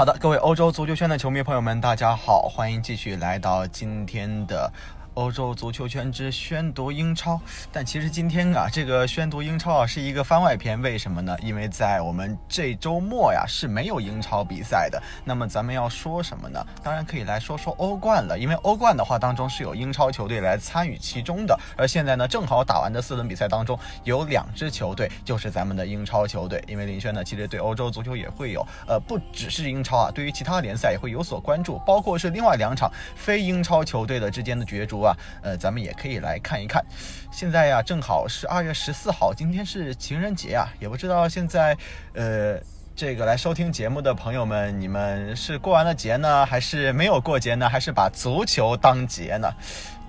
好的，各位欧洲足球圈的球迷朋友们，大家好，欢迎继续来到今天的。欧洲足球圈之宣读英超，但其实今天啊，这个宣读英超啊是一个番外篇，为什么呢？因为在我们这周末呀是没有英超比赛的。那么咱们要说什么呢？当然可以来说说欧冠了，因为欧冠的话当中是有英超球队来参与其中的。而现在呢，正好打完的四轮比赛当中，有两支球队就是咱们的英超球队。因为林轩呢，其实对欧洲足球也会有，呃，不只是英超啊，对于其他联赛也会有所关注，包括是另外两场非英超球队的之间的角逐。啊，呃，咱们也可以来看一看。现在呀，正好是二月十四号，今天是情人节啊，也不知道现在，呃，这个来收听节目的朋友们，你们是过完了节呢，还是没有过节呢，还是把足球当节呢？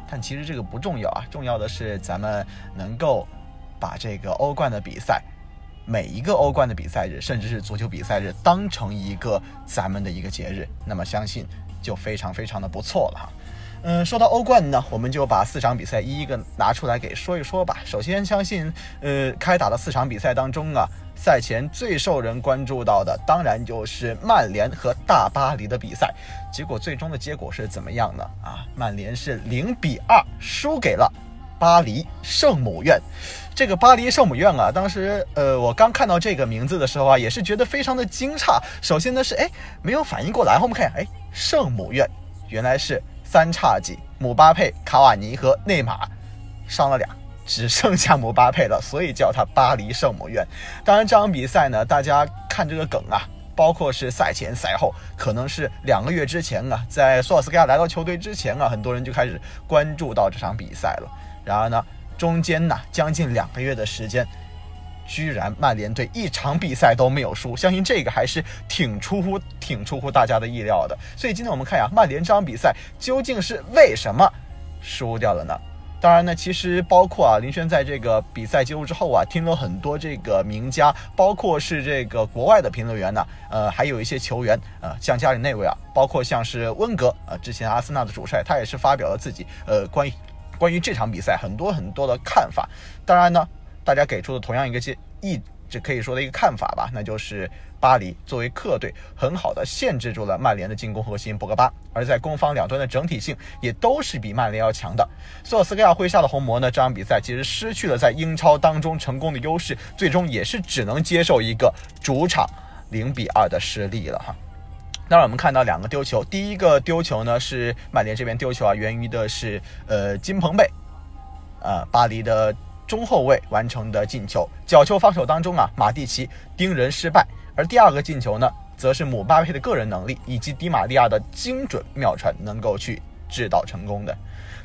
但其实这个不重要啊，重要的是咱们能够把这个欧冠的比赛，每一个欧冠的比赛日，甚至是足球比赛日，当成一个咱们的一个节日，那么相信就非常非常的不错了哈。嗯，说到欧冠呢，我们就把四场比赛一一个拿出来给说一说吧。首先，相信呃，开打的四场比赛当中啊，赛前最受人关注到的，当然就是曼联和大巴黎的比赛。结果最终的结果是怎么样呢？啊，曼联是零比二输给了巴黎圣母院。这个巴黎圣母院啊，当时呃，我刚看到这个名字的时候啊，也是觉得非常的惊诧。首先呢是哎，没有反应过来，后面看哎，圣母院原来是。三叉戟，姆巴佩、卡瓦尼和内马尔伤了俩，只剩下姆巴佩了，所以叫他巴黎圣母院。当然，这场比赛呢，大家看这个梗啊，包括是赛前赛后，可能是两个月之前啊，在索尔斯克亚来到球队之前啊，很多人就开始关注到这场比赛了。然而呢，中间呢，将近两个月的时间。居然曼联队一场比赛都没有输，相信这个还是挺出乎挺出乎大家的意料的。所以今天我们看呀，曼联这场比赛究竟是为什么输掉了呢？当然呢，其实包括啊，林轩在这个比赛结束之后啊，听了很多这个名家，包括是这个国外的评论员呢，呃，还有一些球员，呃，像家里那位啊，包括像是温格，呃，之前阿森纳的主帅，他也是发表了自己呃关于关于这场比赛很多很多的看法。当然呢。大家给出的同样一个建议，这可以说的一个看法吧，那就是巴黎作为客队，很好的限制住了曼联的进攻核心博格巴，而在攻防两端的整体性也都是比曼联要强的。索尔斯克亚麾下的红魔呢，这场比赛其实失去了在英超当中成功的优势，最终也是只能接受一个主场零比二的失利了哈。那，我们看到两个丢球，第一个丢球呢是曼联这边丢球啊，源于的是呃金彭贝，呃巴黎的。中后卫完成的进球，角球防守当中啊，马蒂奇盯人失败，而第二个进球呢，则是姆巴佩的个人能力以及迪马利亚的精准妙传能够去制导成功的。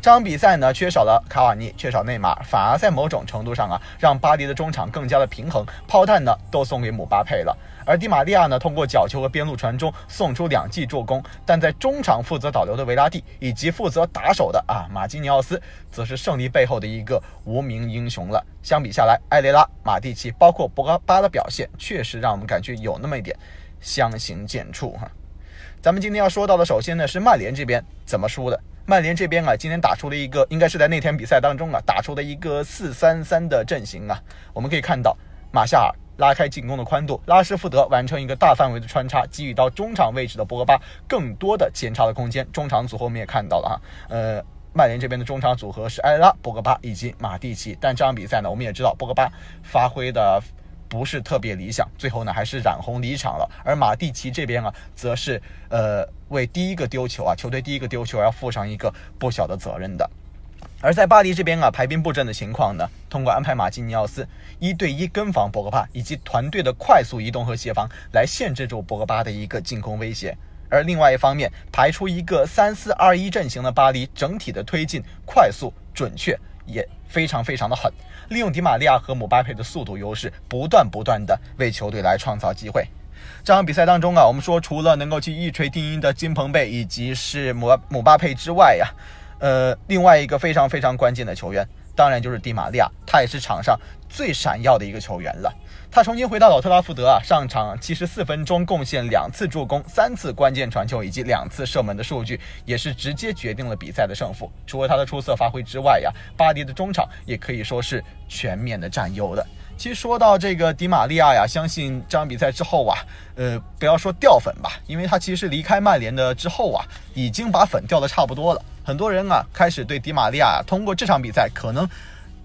这场比赛呢，缺少了卡瓦尼，缺少内马尔，反而在某种程度上啊，让巴黎的中场更加的平衡，炮弹呢都送给姆巴佩了。而迪玛利亚呢，通过角球和边路传中送出两记助攻，但在中场负责导流的维拉蒂以及负责打手的啊马基尼奥斯，则是胜利背后的一个无名英雄了。相比下来，埃雷拉、马蒂奇，包括博格巴的表现，确实让我们感觉有那么一点相形见绌哈。咱们今天要说到的，首先呢是曼联这边怎么输的。曼联这边啊，今天打出了一个，应该是在那天比赛当中啊，打出了一个四三三的阵型啊。我们可以看到，马夏尔。拉开进攻的宽度，拉什福德完成一个大范围的穿插，给予到中场位置的博格巴更多的前插的空间。中场组合我们也看到了哈，呃，曼联这边的中场组合是埃拉、博格巴以及马蒂奇。但这场比赛呢，我们也知道博格巴发挥的不是特别理想，最后呢还是染红离场了。而马蒂奇这边啊，则是呃为第一个丢球啊，球队第一个丢球要负上一个不小的责任的。而在巴黎这边啊，排兵布阵的情况呢，通过安排马基尼奥斯一对一跟防博格巴，以及团队的快速移动和协防，来限制住博格巴的一个进攻威胁。而另外一方面，排出一个三四二一阵型的巴黎，整体的推进快速准确，也非常非常的狠，利用迪玛利亚和姆巴佩的速度优势，不断不断的为球队来创造机会。这场比赛当中啊，我们说除了能够去一锤定音的金彭贝以及是姆姆巴佩之外呀。呃，另外一个非常非常关键的球员，当然就是迪玛利亚，他也是场上最闪耀的一个球员了。他重新回到老特拉福德啊，上场七十四分钟，贡献两次助攻、三次关键传球以及两次射门的数据，也是直接决定了比赛的胜负。除了他的出色发挥之外呀，巴黎的中场也可以说是全面的占优的。其实说到这个迪玛利亚呀，相信这场比赛之后啊，呃，不要说掉粉吧，因为他其实离开曼联的之后啊，已经把粉掉的差不多了。很多人啊，开始对迪玛利亚通过这场比赛，可能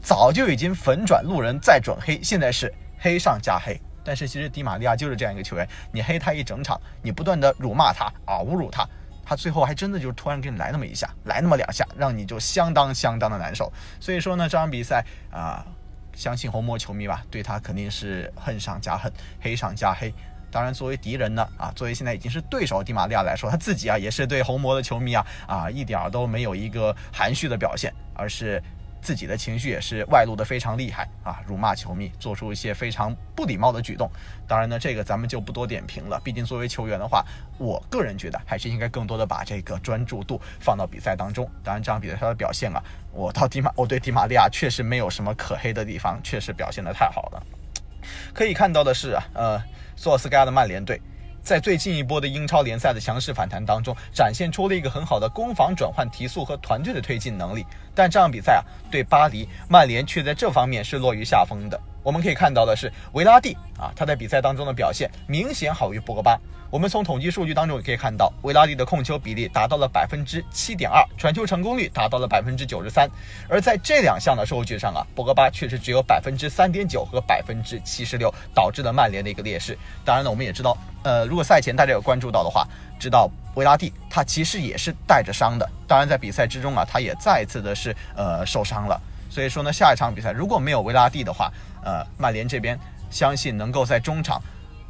早就已经粉转路人再转黑，现在是黑上加黑。但是其实迪玛利亚就是这样一个球员，你黑他一整场，你不断的辱骂他啊，侮辱他，他最后还真的就是突然给你来那么一下，来那么两下，让你就相当相当的难受。所以说呢，这场比赛啊。相信红魔球迷吧，对他肯定是恨上加恨，黑上加黑。当然，作为敌人呢，啊，作为现在已经是对手，迪玛利亚来说，他自己啊也是对红魔的球迷啊啊一点都没有一个含蓄的表现，而是自己的情绪也是外露的非常厉害啊，辱骂球迷，做出一些非常不礼貌的举动。当然呢，这个咱们就不多点评了，毕竟作为球员的话，我个人觉得还是应该更多的把这个专注度放到比赛当中。当然，这场比赛他的表现啊。我到迪马，我对迪玛利亚确实没有什么可黑的地方，确实表现的太好了。可以看到的是啊，呃，索尔斯盖亚的曼联队在最近一波的英超联赛的强势反弹当中，展现出了一个很好的攻防转换提速和团队的推进能力。但这场比赛啊，对巴黎，曼联却在这方面是落于下风的。我们可以看到的是，维拉蒂啊，他在比赛当中的表现明显好于博格巴。我们从统计数据当中也可以看到，维拉蒂的控球比例达到了百分之七点二，传球成功率达到了百分之九十三。而在这两项的数据上啊，博格巴确实只有百分之三点九和百分之七十六，导致了曼联的一个劣势。当然呢，我们也知道，呃，如果赛前大家有关注到的话，知道维拉蒂他其实也是带着伤的。当然，在比赛之中啊，他也再次的是呃受伤了。所以说呢，下一场比赛如果没有维拉蒂的话，呃，曼联这边相信能够在中场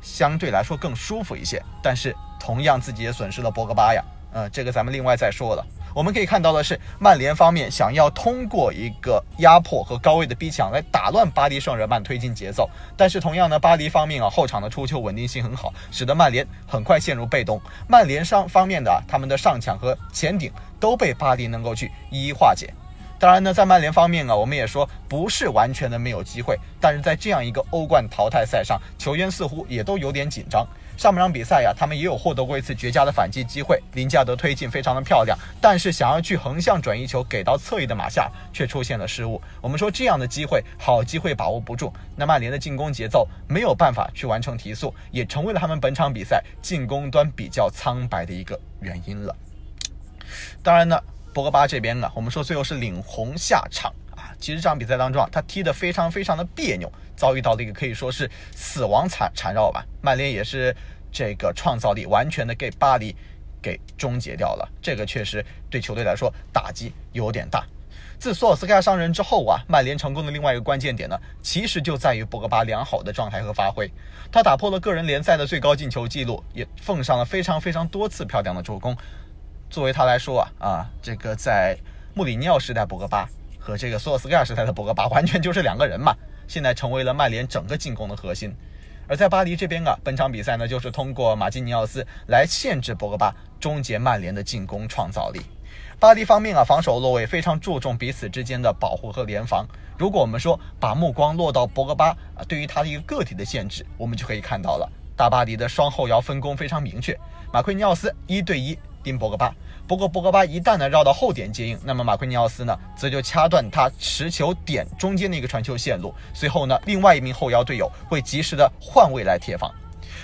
相对来说更舒服一些。但是同样自己也损失了博格巴呀，呃，这个咱们另外再说了。我们可以看到的是，曼联方面想要通过一个压迫和高位的逼抢来打乱巴黎圣日耳曼推进节奏。但是同样呢，巴黎方面啊后场的出球稳定性很好，使得曼联很快陷入被动。曼联上方面的他们的上抢和前顶都被巴黎能够去一一化解。当然呢，在曼联方面啊，我们也说不是完全的没有机会，但是在这样一个欧冠淘汰赛上，球员似乎也都有点紧张。上半场比赛呀，他们也有获得过一次绝佳的反击机会，林加德推进非常的漂亮，但是想要去横向转移球给到侧翼的马夏，却出现了失误。我们说这样的机会，好机会把握不住，那曼联的进攻节奏没有办法去完成提速，也成为了他们本场比赛进攻端比较苍白的一个原因了。当然呢。博格巴这边呢，我们说最后是领红下场啊。其实这场比赛当中啊，他踢得非常非常的别扭，遭遇到了一个可以说是死亡缠缠绕吧。曼联也是这个创造力完全的给巴黎给终结掉了，这个确实对球队来说打击有点大。自索尔斯克亚上任之后啊，曼联成功的另外一个关键点呢，其实就在于博格巴良好的状态和发挥。他打破了个人联赛的最高进球纪录，也奉上了非常非常多次漂亮的助攻。作为他来说啊啊，这个在穆里尼奥时代博格巴和这个索尔斯克亚时代的博格巴完全就是两个人嘛。现在成为了曼联整个进攻的核心。而在巴黎这边啊，本场比赛呢就是通过马基尼奥斯来限制博格巴，终结曼联的进攻创造力。巴黎方面啊，防守落位非常注重彼此之间的保护和联防。如果我们说把目光落到博格巴啊，对于他的一个个体的限制，我们就可以看到了大巴黎的双后腰分工非常明确，马奎尼奥斯一对一。盯博格巴，不过博格巴一旦呢绕到后点接应，那么马奎尼奥斯呢则就掐断他持球点中间的一个传球线路，随后呢另外一名后腰队友会及时的换位来贴防。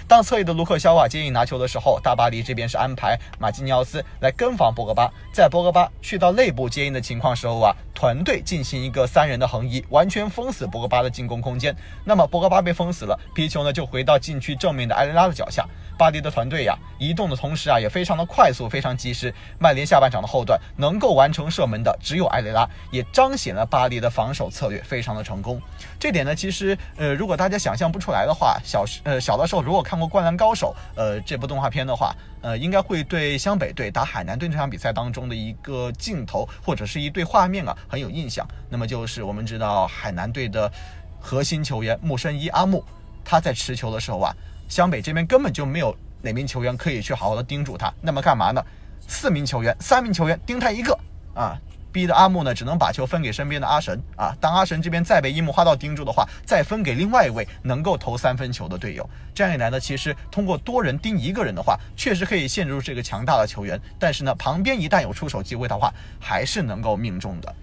当侧翼的卢克肖瓦接应拿球的时候，大巴黎这边是安排马基尼奥斯来跟防博格巴，在博格巴去到内部接应的情况时候啊，团队进行一个三人的横移，完全封死博格巴的进攻空间。那么博格巴被封死了，皮球呢就回到禁区正面的埃雷拉的脚下。巴黎的团队呀，移动的同时啊，也非常的快速，非常及时。曼联下半场的后段能够完成射门的只有埃雷拉，也彰显了巴黎的防守策略非常的成功。这点呢，其实呃，如果大家想象不出来的话，小时呃小的时候如果看过《灌篮高手》呃这部动画片的话，呃，应该会对湘北队打海南队这场比赛当中的一个镜头或者是一对画面啊很有印象。那么就是我们知道海南队的核心球员木生一阿木，他在持球的时候啊。湘北这边根本就没有哪名球员可以去好好的盯住他，那么干嘛呢？四名球员，三名球员盯他一个啊，逼的阿木呢只能把球分给身边的阿神啊。当阿神这边再被樱木花道盯住的话，再分给另外一位能够投三分球的队友。这样一来呢，其实通过多人盯一个人的话，确实可以限制住这个强大的球员。但是呢，旁边一旦有出手机会的话，还是能够命中的。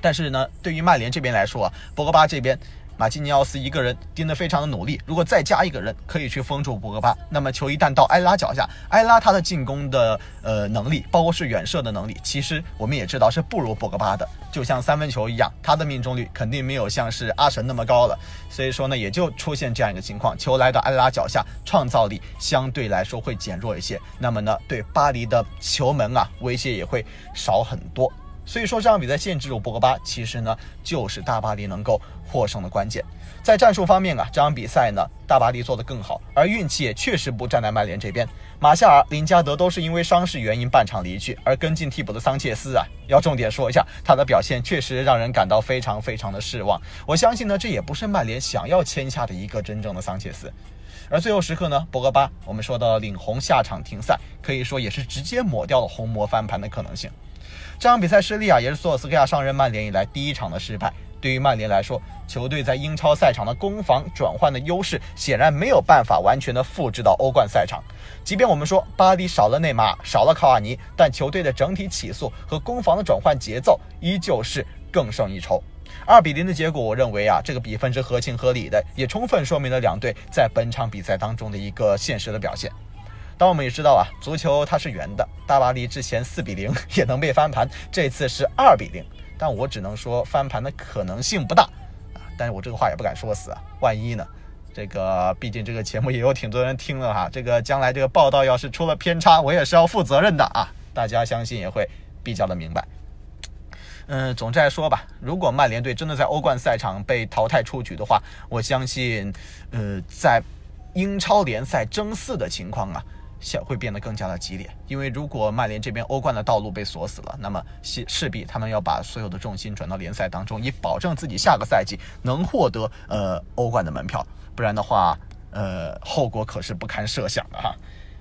但是呢，对于曼联这边来说啊，博格巴这边。马基尼奥斯一个人盯得非常的努力，如果再加一个人可以去封住博格巴，那么球一旦到埃拉脚下，埃拉他的进攻的呃能力，包括是远射的能力，其实我们也知道是不如博格巴的，就像三分球一样，他的命中率肯定没有像是阿神那么高了，所以说呢，也就出现这样一个情况，球来到埃拉脚下，创造力相对来说会减弱一些，那么呢，对巴黎的球门啊威胁也会少很多。所以说这场比赛限制住博格巴，其实呢就是大巴黎能够获胜的关键。在战术方面啊，这场比赛呢大巴黎做得更好，而运气也确实不站在曼联这边。马夏尔、林加德都是因为伤势原因半场离去，而跟进替补的桑切斯啊，要重点说一下他的表现确实让人感到非常非常的失望。我相信呢这也不是曼联想要签下的一个真正的桑切斯。而最后时刻呢，博格巴我们说到领红下场停赛，可以说也是直接抹掉了红魔翻盘的可能性。这场比赛失利啊，也是索尔斯克亚上任曼联以来第一场的失败。对于曼联来说，球队在英超赛场的攻防转换的优势，显然没有办法完全的复制到欧冠赛场。即便我们说巴黎少了内马尔，少了卡瓦尼，但球队的整体起速和攻防的转换节奏依旧是更胜一筹。二比零的结果，我认为啊，这个比分是合情合理的，也充分说明了两队在本场比赛当中的一个现实的表现。但我们也知道啊，足球它是圆的。大巴黎之前四比零 也能被翻盘，这次是二比零，但我只能说翻盘的可能性不大啊。但是我这个话也不敢说死啊，万一呢？这个毕竟这个节目也有挺多人听了哈，这个将来这个报道要是出了偏差，我也是要负责任的啊。大家相信也会比较的明白。嗯，总之来说吧，如果曼联队真的在欧冠赛场被淘汰出局的话，我相信，呃，在英超联赛争四的情况啊。想会变得更加的激烈，因为如果曼联这边欧冠的道路被锁死了，那么势势必他们要把所有的重心转到联赛当中，以保证自己下个赛季能获得呃欧冠的门票。不然的话，呃，后果可是不堪设想的哈。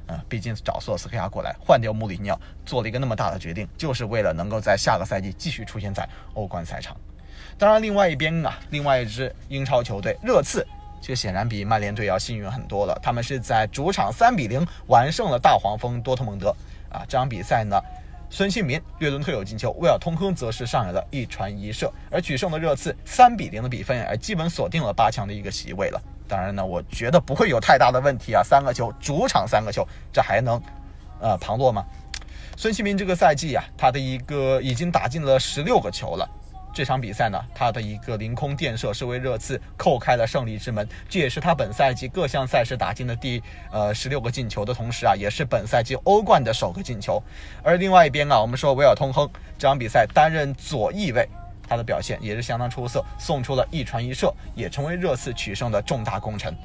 呃，毕竟找索斯克亚过来换掉穆里尼奥，做了一个那么大的决定，就是为了能够在下个赛季继续出现在欧冠赛场。当然，另外一边啊，另外一支英超球队热刺。这显然比曼联队要幸运很多了。他们是在主场三比零完胜了大黄蜂多特蒙德。啊，这场比赛呢，孙兴民、略伦特有进球，威尔通亨则是上演了一传一射。而取胜的热刺三比零的比分，而基本锁定了八强的一个席位了。当然呢，我觉得不会有太大的问题啊。三个球，主场三个球，这还能呃旁落吗？孙兴民这个赛季啊，他的一个已经打进了十六个球了。这场比赛呢，他的一个凌空垫射是为热刺叩开了胜利之门，这也是他本赛季各项赛事打进的第呃十六个进球的同时啊，也是本赛季欧冠的首个进球。而另外一边啊，我们说维尔通亨这场比赛担任左翼位，他的表现也是相当出色，送出了一传一射，也成为热刺取胜的重大功臣。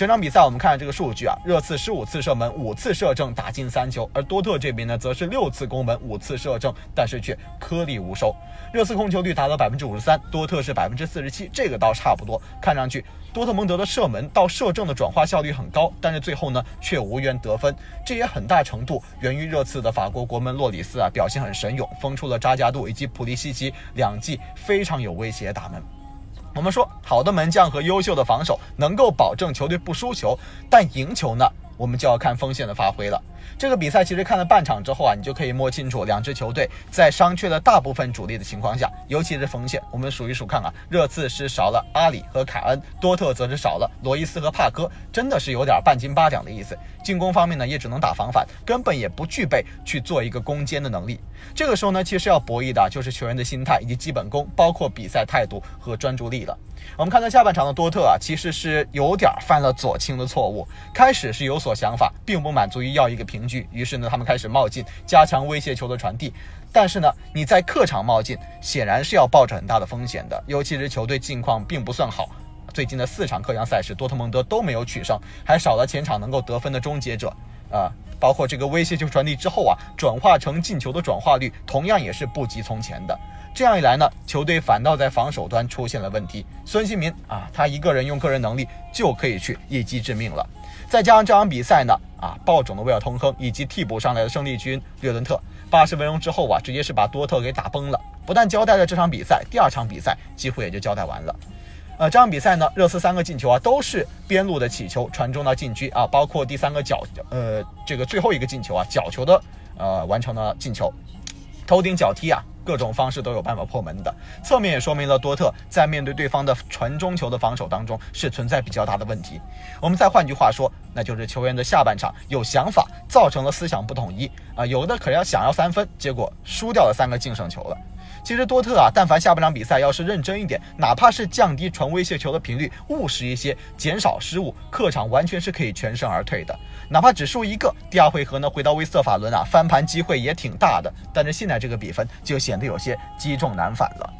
全场比赛我们看这个数据啊，热刺十五次射门，五次射正，打进三球；而多特这边呢，则是六次攻门，五次射正，但是却颗粒无收。热刺控球率达到百分之五十三，多特是百分之四十七，这个倒差不多。看上去多特蒙德的射门到射正的转化效率很高，但是最后呢却无缘得分，这也很大程度源于热刺的法国国门洛里斯啊表现很神勇，封出了扎加杜以及普利西奇两记非常有威胁的打门。我们说，好的门将和优秀的防守能够保证球队不输球，但赢球呢？我们就要看锋线的发挥了。这个比赛其实看了半场之后啊，你就可以摸清楚两支球队在伤缺了大部分主力的情况下，尤其是锋线，我们数一数看啊，热刺是少了阿里和凯恩，多特则是少了罗伊斯和帕科，真的是有点半斤八两的意思。进攻方面呢，也只能打防反，根本也不具备去做一个攻坚的能力。这个时候呢，其实要博弈的就是球员的心态以及基本功，包括比赛态度和专注力了。我们看到下半场的多特啊，其实是有点犯了左倾的错误，开始是有所想法，并不满足于要一个平。于是呢，他们开始冒进，加强威胁球的传递。但是呢，你在客场冒进，显然是要抱着很大的风险的。尤其是球队近况并不算好，最近的四场客场赛事，多特蒙德都没有取胜，还少了前场能够得分的终结者啊。包括这个威胁球传递之后啊，转化成进球的转化率同样也是不及从前的。这样一来呢，球队反倒在防守端出现了问题。孙兴民啊，他一个人用个人能力就可以去一击致命了。再加上这场比赛呢，啊，爆种的威尔通亨以及替补上来的胜利军略伦特，八十分钟之后啊，直接是把多特给打崩了。不但交代了这场比赛，第二场比赛几乎也就交代完了。呃，这场比赛呢，热刺三个进球啊，都是边路的起球传中到禁区啊，包括第三个角，呃，这个最后一个进球啊，角球的呃完成了进球，头顶脚踢啊。各种方式都有办法破门的。侧面也说明了多特在面对对方的传中球的防守当中是存在比较大的问题。我们再换句话说，那就是球员的下半场有想法，造成了思想不统一啊，有的可要想要三分，结果输掉了三个净胜球了。其实多特啊，但凡下半场比赛要是认真一点，哪怕是降低传威胁球的频率，务实一些，减少失误，客场完全是可以全身而退的。哪怕只输一个，第二回合呢，回到威瑟法伦啊，翻盘机会也挺大的。但是现在这个比分就显得有些积重难返了。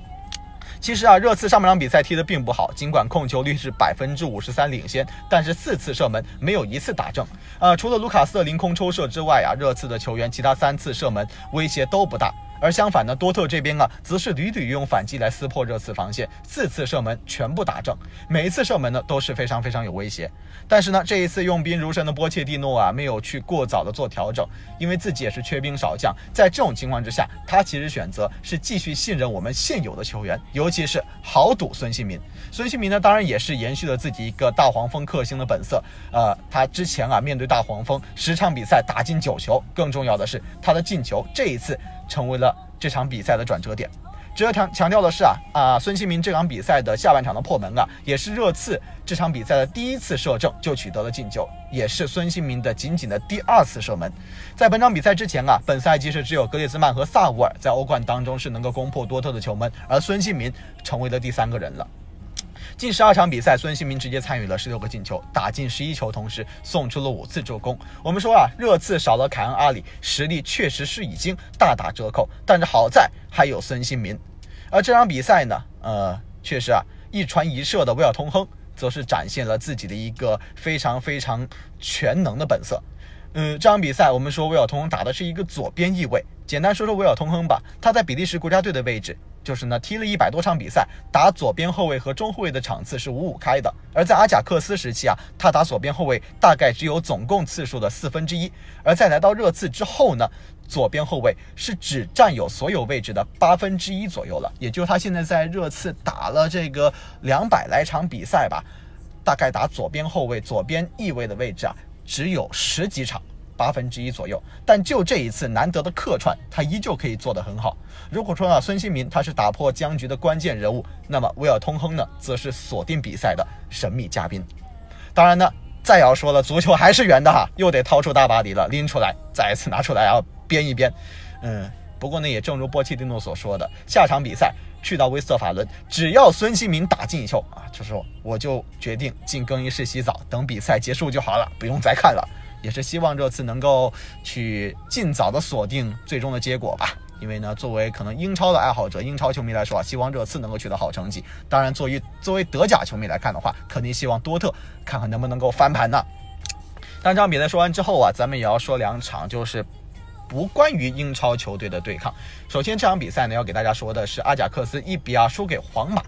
其实啊，热刺上半场比赛踢得并不好，尽管控球率是百分之五十三领先，但是四次射门没有一次打正。呃，除了卢卡斯的凌空抽射之外啊，热刺的球员其他三次射门威胁都不大。而相反呢，多特这边啊，则是屡屡用反击来撕破热刺防线，四次射门全部打正，每一次射门呢都是非常非常有威胁。但是呢，这一次用兵如神的波切蒂诺啊，没有去过早的做调整，因为自己也是缺兵少将，在这种情况之下，他其实选择是继续信任我们现有的球员，尤其是豪赌孙兴民。孙兴民呢，当然也是延续了自己一个大黄蜂克星的本色，呃，他之前啊面对大黄蜂十场比赛打进九球，更重要的是他的进球，这一次。成为了这场比赛的转折点。值得强强调的是啊啊，孙兴民这场比赛的下半场的破门啊，也是热刺这场比赛的第一次射正就取得了进球，也是孙兴民的仅仅的第二次射门。在本场比赛之前啊，本赛季是只有格列兹曼和萨乌尔在欧冠当中是能够攻破多特的球门，而孙兴民成为了第三个人了。近十二场比赛，孙兴民直接参与了十六个进球，打进十一球，同时送出了五次助攻。我们说啊，热刺少了凯恩、阿里，实力确实是已经大打折扣。但是好在还有孙兴民。而这场比赛呢，呃，确实啊，一传一射的威尔通亨，则是展现了自己的一个非常非常全能的本色。嗯，这场比赛我们说威尔通打的是一个左边翼位。简单说说威尔通亨吧，他在比利时国家队的位置。就是呢，踢了一百多场比赛，打左边后卫和中后卫的场次是五五开的。而在阿贾克斯时期啊，他打左边后卫大概只有总共次数的四分之一。而在来到热刺之后呢，左边后卫是只占有所有位置的八分之一左右了。也就是他现在在热刺打了这个两百来场比赛吧，大概打左边后卫、左边翼位的位置啊，只有十几场。八分之一左右，但就这一次难得的客串，他依旧可以做得很好。如果说啊，孙兴民他是打破僵局的关键人物，那么威尔通亨呢，则是锁定比赛的神秘嘉宾。当然呢，再要说了，足球还是圆的哈，又得掏出大把里了，拎出来，再一次拿出来要编一编。嗯，不过呢，也正如波切蒂诺所说的，下场比赛去到威斯特法伦，只要孙兴民打进一球啊，就说我就决定进更衣室洗澡，等比赛结束就好了，不用再看了。也是希望这次能够去尽早的锁定最终的结果吧，因为呢，作为可能英超的爱好者、英超球迷来说啊，希望这次能够取得好成绩。当然，作为作为德甲球迷来看的话，肯定希望多特看看能不能够翻盘呢。但这场比赛说完之后啊，咱们也要说两场就是不关于英超球队的对抗。首先，这场比赛呢，要给大家说的是阿贾克斯一比二输给皇马。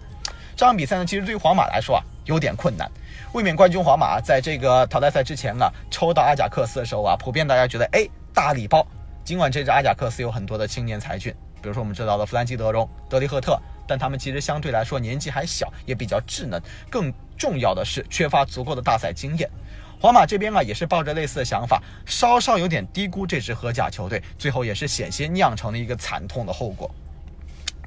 这场比赛呢，其实对于皇马来说啊，有点困难。卫冕冠军皇马在这个淘汰赛之前啊，抽到阿贾克斯的时候啊，普遍大家觉得哎大礼包。尽管这支阿贾克斯有很多的青年才俊，比如说我们知道的弗兰基德容、德里赫特，但他们其实相对来说年纪还小，也比较稚嫩。更重要的是缺乏足够的大赛经验。皇马这边啊，也是抱着类似的想法，稍稍有点低估这支荷甲球队，最后也是险些酿成了一个惨痛的后果。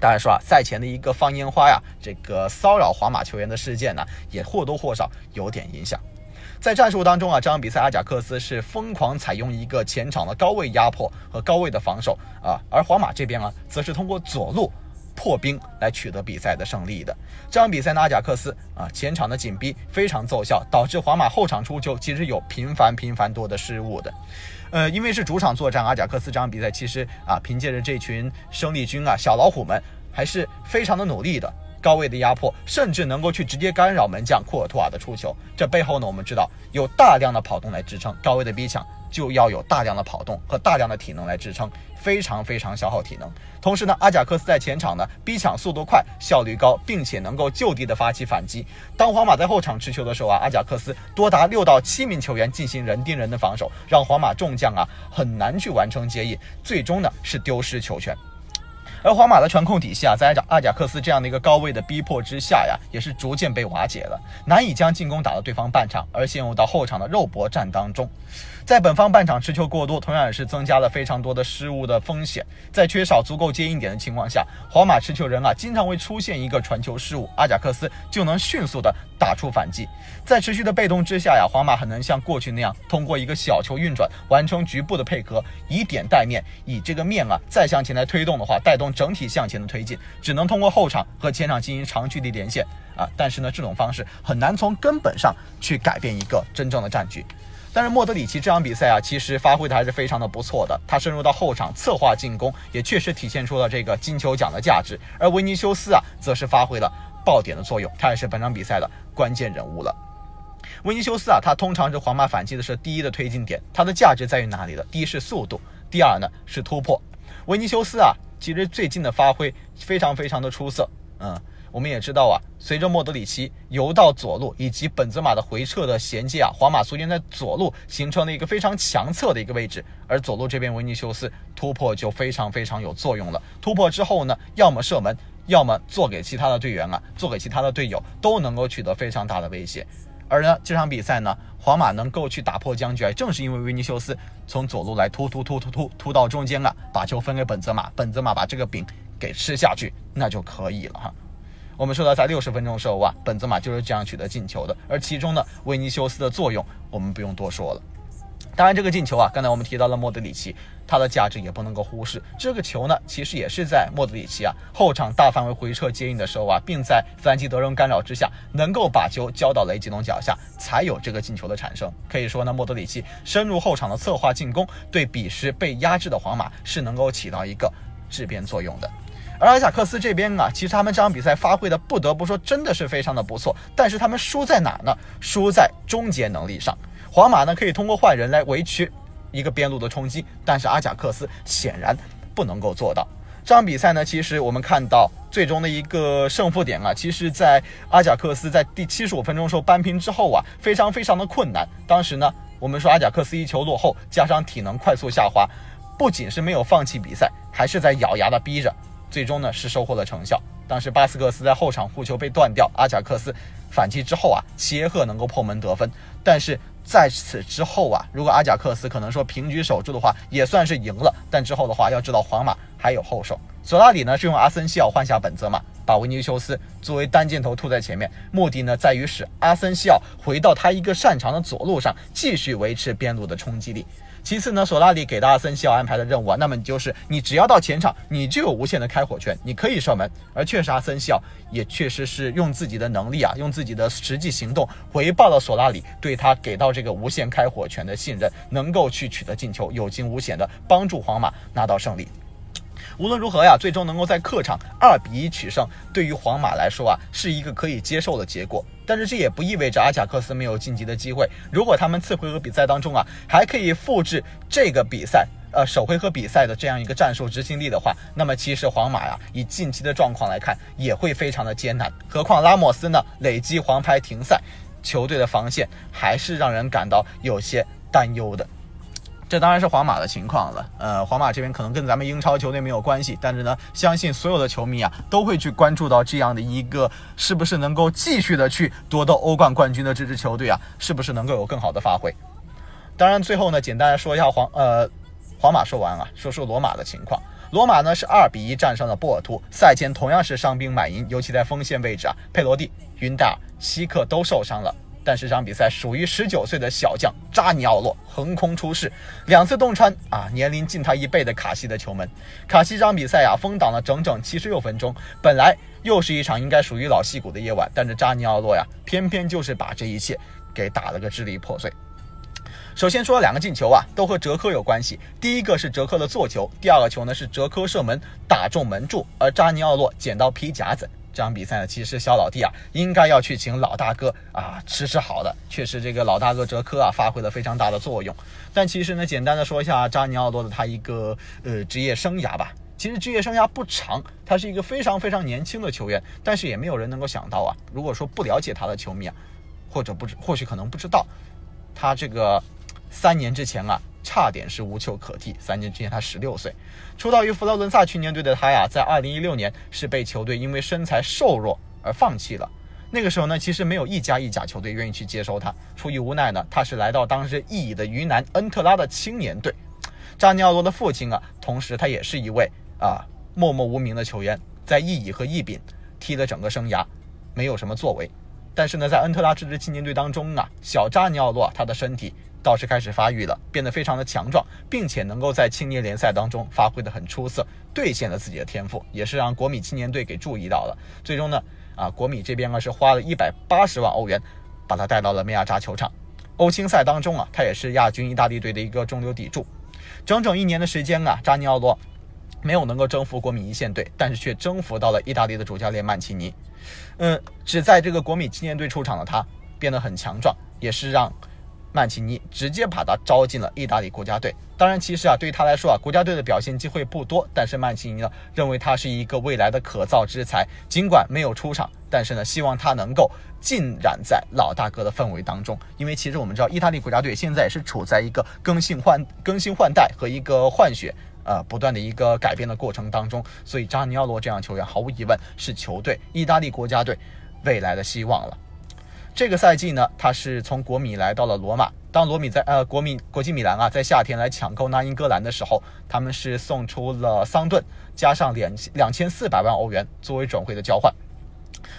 当然说啊，赛前的一个放烟花呀，这个骚扰皇马球员的事件呢，也或多或少有点影响。在战术当中啊，这场比赛阿贾克斯是疯狂采用一个前场的高位压迫和高位的防守啊，而皇马这边啊，则是通过左路破冰来取得比赛的胜利的。这场比赛呢，阿贾克斯啊前场的紧逼非常奏效，导致皇马后场出球其实有频繁频繁多的失误的。呃，因为是主场作战，阿贾克斯这场比赛其实啊，凭借着这群生力军啊，小老虎们还是非常的努力的，高位的压迫，甚至能够去直接干扰门将库尔图瓦的出球。这背后呢，我们知道有大量的跑动来支撑高位的逼抢。就要有大量的跑动和大量的体能来支撑，非常非常消耗体能。同时呢，阿贾克斯在前场呢逼抢速度快、效率高，并且能够就地的发起反击。当皇马在后场持球的时候啊，阿贾克斯多达六到七名球员进行人盯人的防守，让皇马众将啊很难去完成接应，最终呢是丢失球权。而皇马的传控体系啊，在阿贾克斯这样的一个高位的逼迫之下呀，也是逐渐被瓦解了，难以将进攻打到对方半场，而陷入到后场的肉搏战当中。在本方半场持球过多，同样也是增加了非常多的失误的风险。在缺少足够接应点的情况下，皇马持球人啊，经常会出现一个传球失误，阿贾克斯就能迅速的打出反击。在持续的被动之下呀，皇马很难像过去那样通过一个小球运转完成局部的配合，以点带面，以这个面啊再向前来推动的话，带动整体向前的推进，只能通过后场和前场进行长距离连线啊。但是呢，这种方式很难从根本上去改变一个真正的战局。但是莫德里奇这场比赛啊，其实发挥的还是非常的不错的。他深入到后场策划进攻，也确实体现出了这个金球奖的价值。而维尼修斯啊，则是发挥了爆点的作用，他也是本场比赛的关键人物了。维尼修斯啊，他通常是皇马反击的是第一的推进点，他的价值在于哪里呢？第一是速度，第二呢是突破。维尼修斯啊，其实最近的发挥非常非常的出色，嗯。我们也知道啊，随着莫德里奇游到左路以及本泽马的回撤的衔接啊，皇马逐渐在左路形成了一个非常强侧的一个位置，而左路这边维尼修斯突破就非常非常有作用了。突破之后呢，要么射门，要么做给其他的队员啊，做给其他的队友，都能够取得非常大的威胁。而呢，这场比赛呢，皇马能够去打破僵局，正是因为维尼修斯从左路来突突突突突突到中间啊，把球分给本泽马，本泽马把这个饼给吃下去，那就可以了哈。我们说到，在六十分钟的时候啊，本泽马就是这样取得进球的。而其中呢，维尼修斯的作用我们不用多说了。当然，这个进球啊，刚才我们提到了莫德里奇，他的价值也不能够忽视。这个球呢，其实也是在莫德里奇啊后场大范围回撤接应的时候啊，并在弗兰基德容干扰之下，能够把球交到雷吉隆脚下，才有这个进球的产生。可以说呢，莫德里奇深入后场的策划进攻，对彼时被压制的皇马是能够起到一个质变作用的。而阿贾克斯这边啊，其实他们这场比赛发挥的不得不说真的是非常的不错，但是他们输在哪呢？输在终结能力上。皇马呢可以通过换人来维持一个边路的冲击，但是阿贾克斯显然不能够做到。这场比赛呢，其实我们看到最终的一个胜负点啊，其实，在阿贾克斯在第七十五分钟时候扳平之后啊，非常非常的困难。当时呢，我们说阿贾克斯一球落后，加上体能快速下滑，不仅是没有放弃比赛，还是在咬牙的逼着。最终呢是收获了成效。当时巴斯克斯在后场护球被断掉，阿贾克斯反击之后啊，齐耶赫能够破门得分。但是在此之后啊，如果阿贾克斯可能说平局守住的话，也算是赢了。但之后的话，要知道皇马还有后手。索拉里呢是用阿森西奥换下本泽马，把维尼修斯作为单箭头吐在前面，目的呢在于使阿森西奥回到他一个擅长的左路上，继续维持边路的冲击力。其次呢，索拉里给到阿森西奥安排的任务啊，那么你就是你只要到前场，你就有无限的开火权，你可以射门。而确实阿森西奥也确实是用自己的能力啊，用自己的实际行动回报了索拉里对他给到这个无限开火权的信任，能够去取得进球，有惊无险的帮助皇马拿到胜利。无论如何呀，最终能够在客场二比一取胜，对于皇马来说啊，是一个可以接受的结果。但是这也不意味着阿贾克斯没有晋级的机会。如果他们次回合比赛当中啊，还可以复制这个比赛，呃，首回合比赛的这样一个战术执行力的话，那么其实皇马呀，以近期的状况来看，也会非常的艰难。何况拉莫斯呢，累积黄牌停赛，球队的防线还是让人感到有些担忧的。这当然是皇马的情况了，呃，皇马这边可能跟咱们英超球队没有关系，但是呢，相信所有的球迷啊都会去关注到这样的一个是不是能够继续的去夺得欧冠冠军的这支球队啊，是不是能够有更好的发挥？当然，最后呢，简单的说一下皇呃，皇马说完啊，说说罗马的情况。罗马呢是二比一战胜了波尔图，赛前同样是伤兵满营，尤其在锋线位置啊，佩罗蒂、云达尔、希克都受伤了。但是这场比赛属于十九岁的小将扎尼奥洛横空出世，两次洞穿啊年龄近他一倍的卡西的球门。卡西这场比赛啊封挡了整整七十六分钟，本来又是一场应该属于老戏骨的夜晚，但是扎尼奥洛呀偏偏就是把这一切给打了个支离破碎。首先说两个进球啊都和哲科有关系，第一个是哲科的做球，第二个球呢是哲科射门打中门柱，而扎尼奥洛捡到皮夹子。这场比赛呢，其实小老弟啊，应该要去请老大哥啊吃吃好的。确实，这个老大哥哲科啊，发挥了非常大的作用。但其实呢，简单的说一下扎尼奥多的他一个呃职业生涯吧。其实职业生涯不长，他是一个非常非常年轻的球员。但是也没有人能够想到啊，如果说不了解他的球迷啊，或者不知或许可能不知道，他这个三年之前啊。差点是无球可踢。三年之前他十六岁，出道于佛罗伦萨青年队的他呀，在二零一六年是被球队因为身材瘦弱而放弃了。那个时候呢，其实没有一家意甲球队愿意去接收他。出于无奈呢，他是来到当时意乙的云南恩特拉的青年队。扎尼奥罗的父亲啊，同时他也是一位啊默默无名的球员，在意乙和意丙踢了整个生涯，没有什么作为。但是呢，在恩特拉这支青年队当中啊，小扎尼奥洛他的身体倒是开始发育了，变得非常的强壮，并且能够在青年联赛当中发挥的很出色，兑现了自己的天赋，也是让国米青年队给注意到了。最终呢。啊，国米这边呢是花了一百八十万欧元，把他带到了梅亚扎球场。欧青赛当中啊，他也是亚军意大利队的一个中流砥柱。整整一年的时间啊，扎尼奥罗没有能够征服国米一线队，但是却征服到了意大利的主教练曼奇尼。嗯，只在这个国米青年队出场的他变得很强壮，也是让。曼奇尼直接把他招进了意大利国家队。当然，其实啊，对于他来说啊，国家队的表现机会不多。但是曼奇尼呢，认为他是一个未来的可造之材。尽管没有出场，但是呢，希望他能够浸染在老大哥的氛围当中。因为其实我们知道，意大利国家队现在也是处在一个更新换更新换代和一个换血呃不断的一个改变的过程当中。所以扎尼奥罗这样球员，毫无疑问是球队意大利国家队未来的希望了。这个赛季呢，他是从国米来到了罗马。当罗米在呃国米国际米兰啊，在夏天来抢购那英格兰的时候，他们是送出了桑顿，加上两两千四百万欧元作为转会的交换。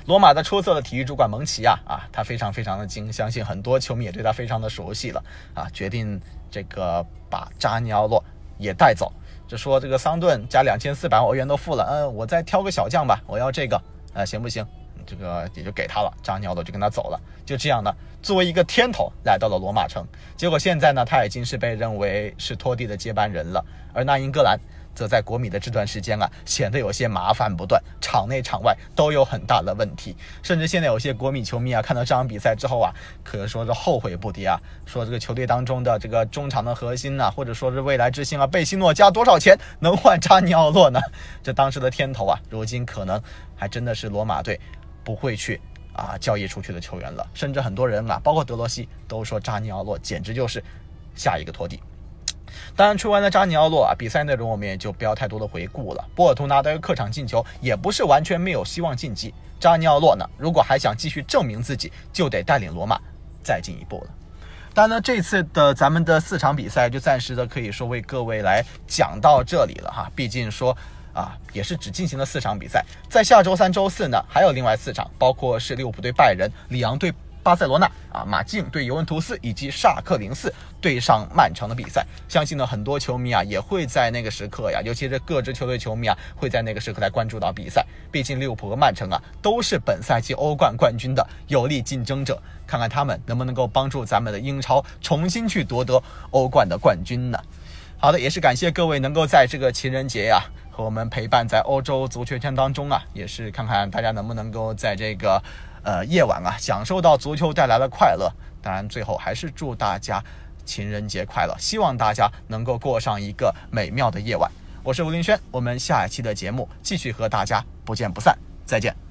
罗马的出色的体育主管蒙奇啊啊，他非常非常的精，相信很多球迷也对他非常的熟悉了啊，决定这个把扎尼奥洛也带走，就说这个桑顿加两千四百万欧元都付了，嗯，我再挑个小将吧，我要这个，呃，行不行？这个也就给他了，扎尼奥罗就跟他走了，就这样呢，作为一个天头来到了罗马城。结果现在呢，他已经是被认为是托蒂的接班人了，而那英格兰则在国米的这段时间啊，显得有些麻烦不断，场内场外都有很大的问题。甚至现在有些国米球迷啊，看到这场比赛之后啊，可以说是后悔不迭啊，说这个球队当中的这个中场的核心呢，或者说是未来之星啊，贝西诺加多少钱能换扎尼奥洛呢？这当时的天头啊，如今可能还真的是罗马队。不会去啊交易出去的球员了，甚至很多人啊，包括德罗西都说扎尼奥洛简直就是下一个托蒂。当然，吹完了扎尼奥洛啊，比赛内容我们也就不要太多的回顾了。波尔图拿到一个客场进球，也不是完全没有希望晋级。扎尼奥洛呢，如果还想继续证明自己，就得带领罗马再进一步了。当然呢，这次的咱们的四场比赛就暂时的可以说为各位来讲到这里了哈，毕竟说。啊，也是只进行了四场比赛，在下周三、周四呢，还有另外四场，包括是利物浦对拜仁、里昂对巴塞罗那啊，马竞对尤文图斯以及萨克零四对上曼城的比赛。相信呢，很多球迷啊也会在那个时刻呀，尤其是各支球队球迷啊，会在那个时刻来关注到比赛。毕竟利物浦和曼城啊，都是本赛季欧冠冠军的有力竞争者，看看他们能不能够帮助咱们的英超重新去夺得欧冠的冠军呢？好的，也是感谢各位能够在这个情人节呀。和我们陪伴在欧洲足球圈当中啊，也是看看大家能不能够在这个呃夜晚啊，享受到足球带来的快乐。当然，最后还是祝大家情人节快乐，希望大家能够过上一个美妙的夜晚。我是吴林轩，我们下一期的节目继续和大家不见不散，再见。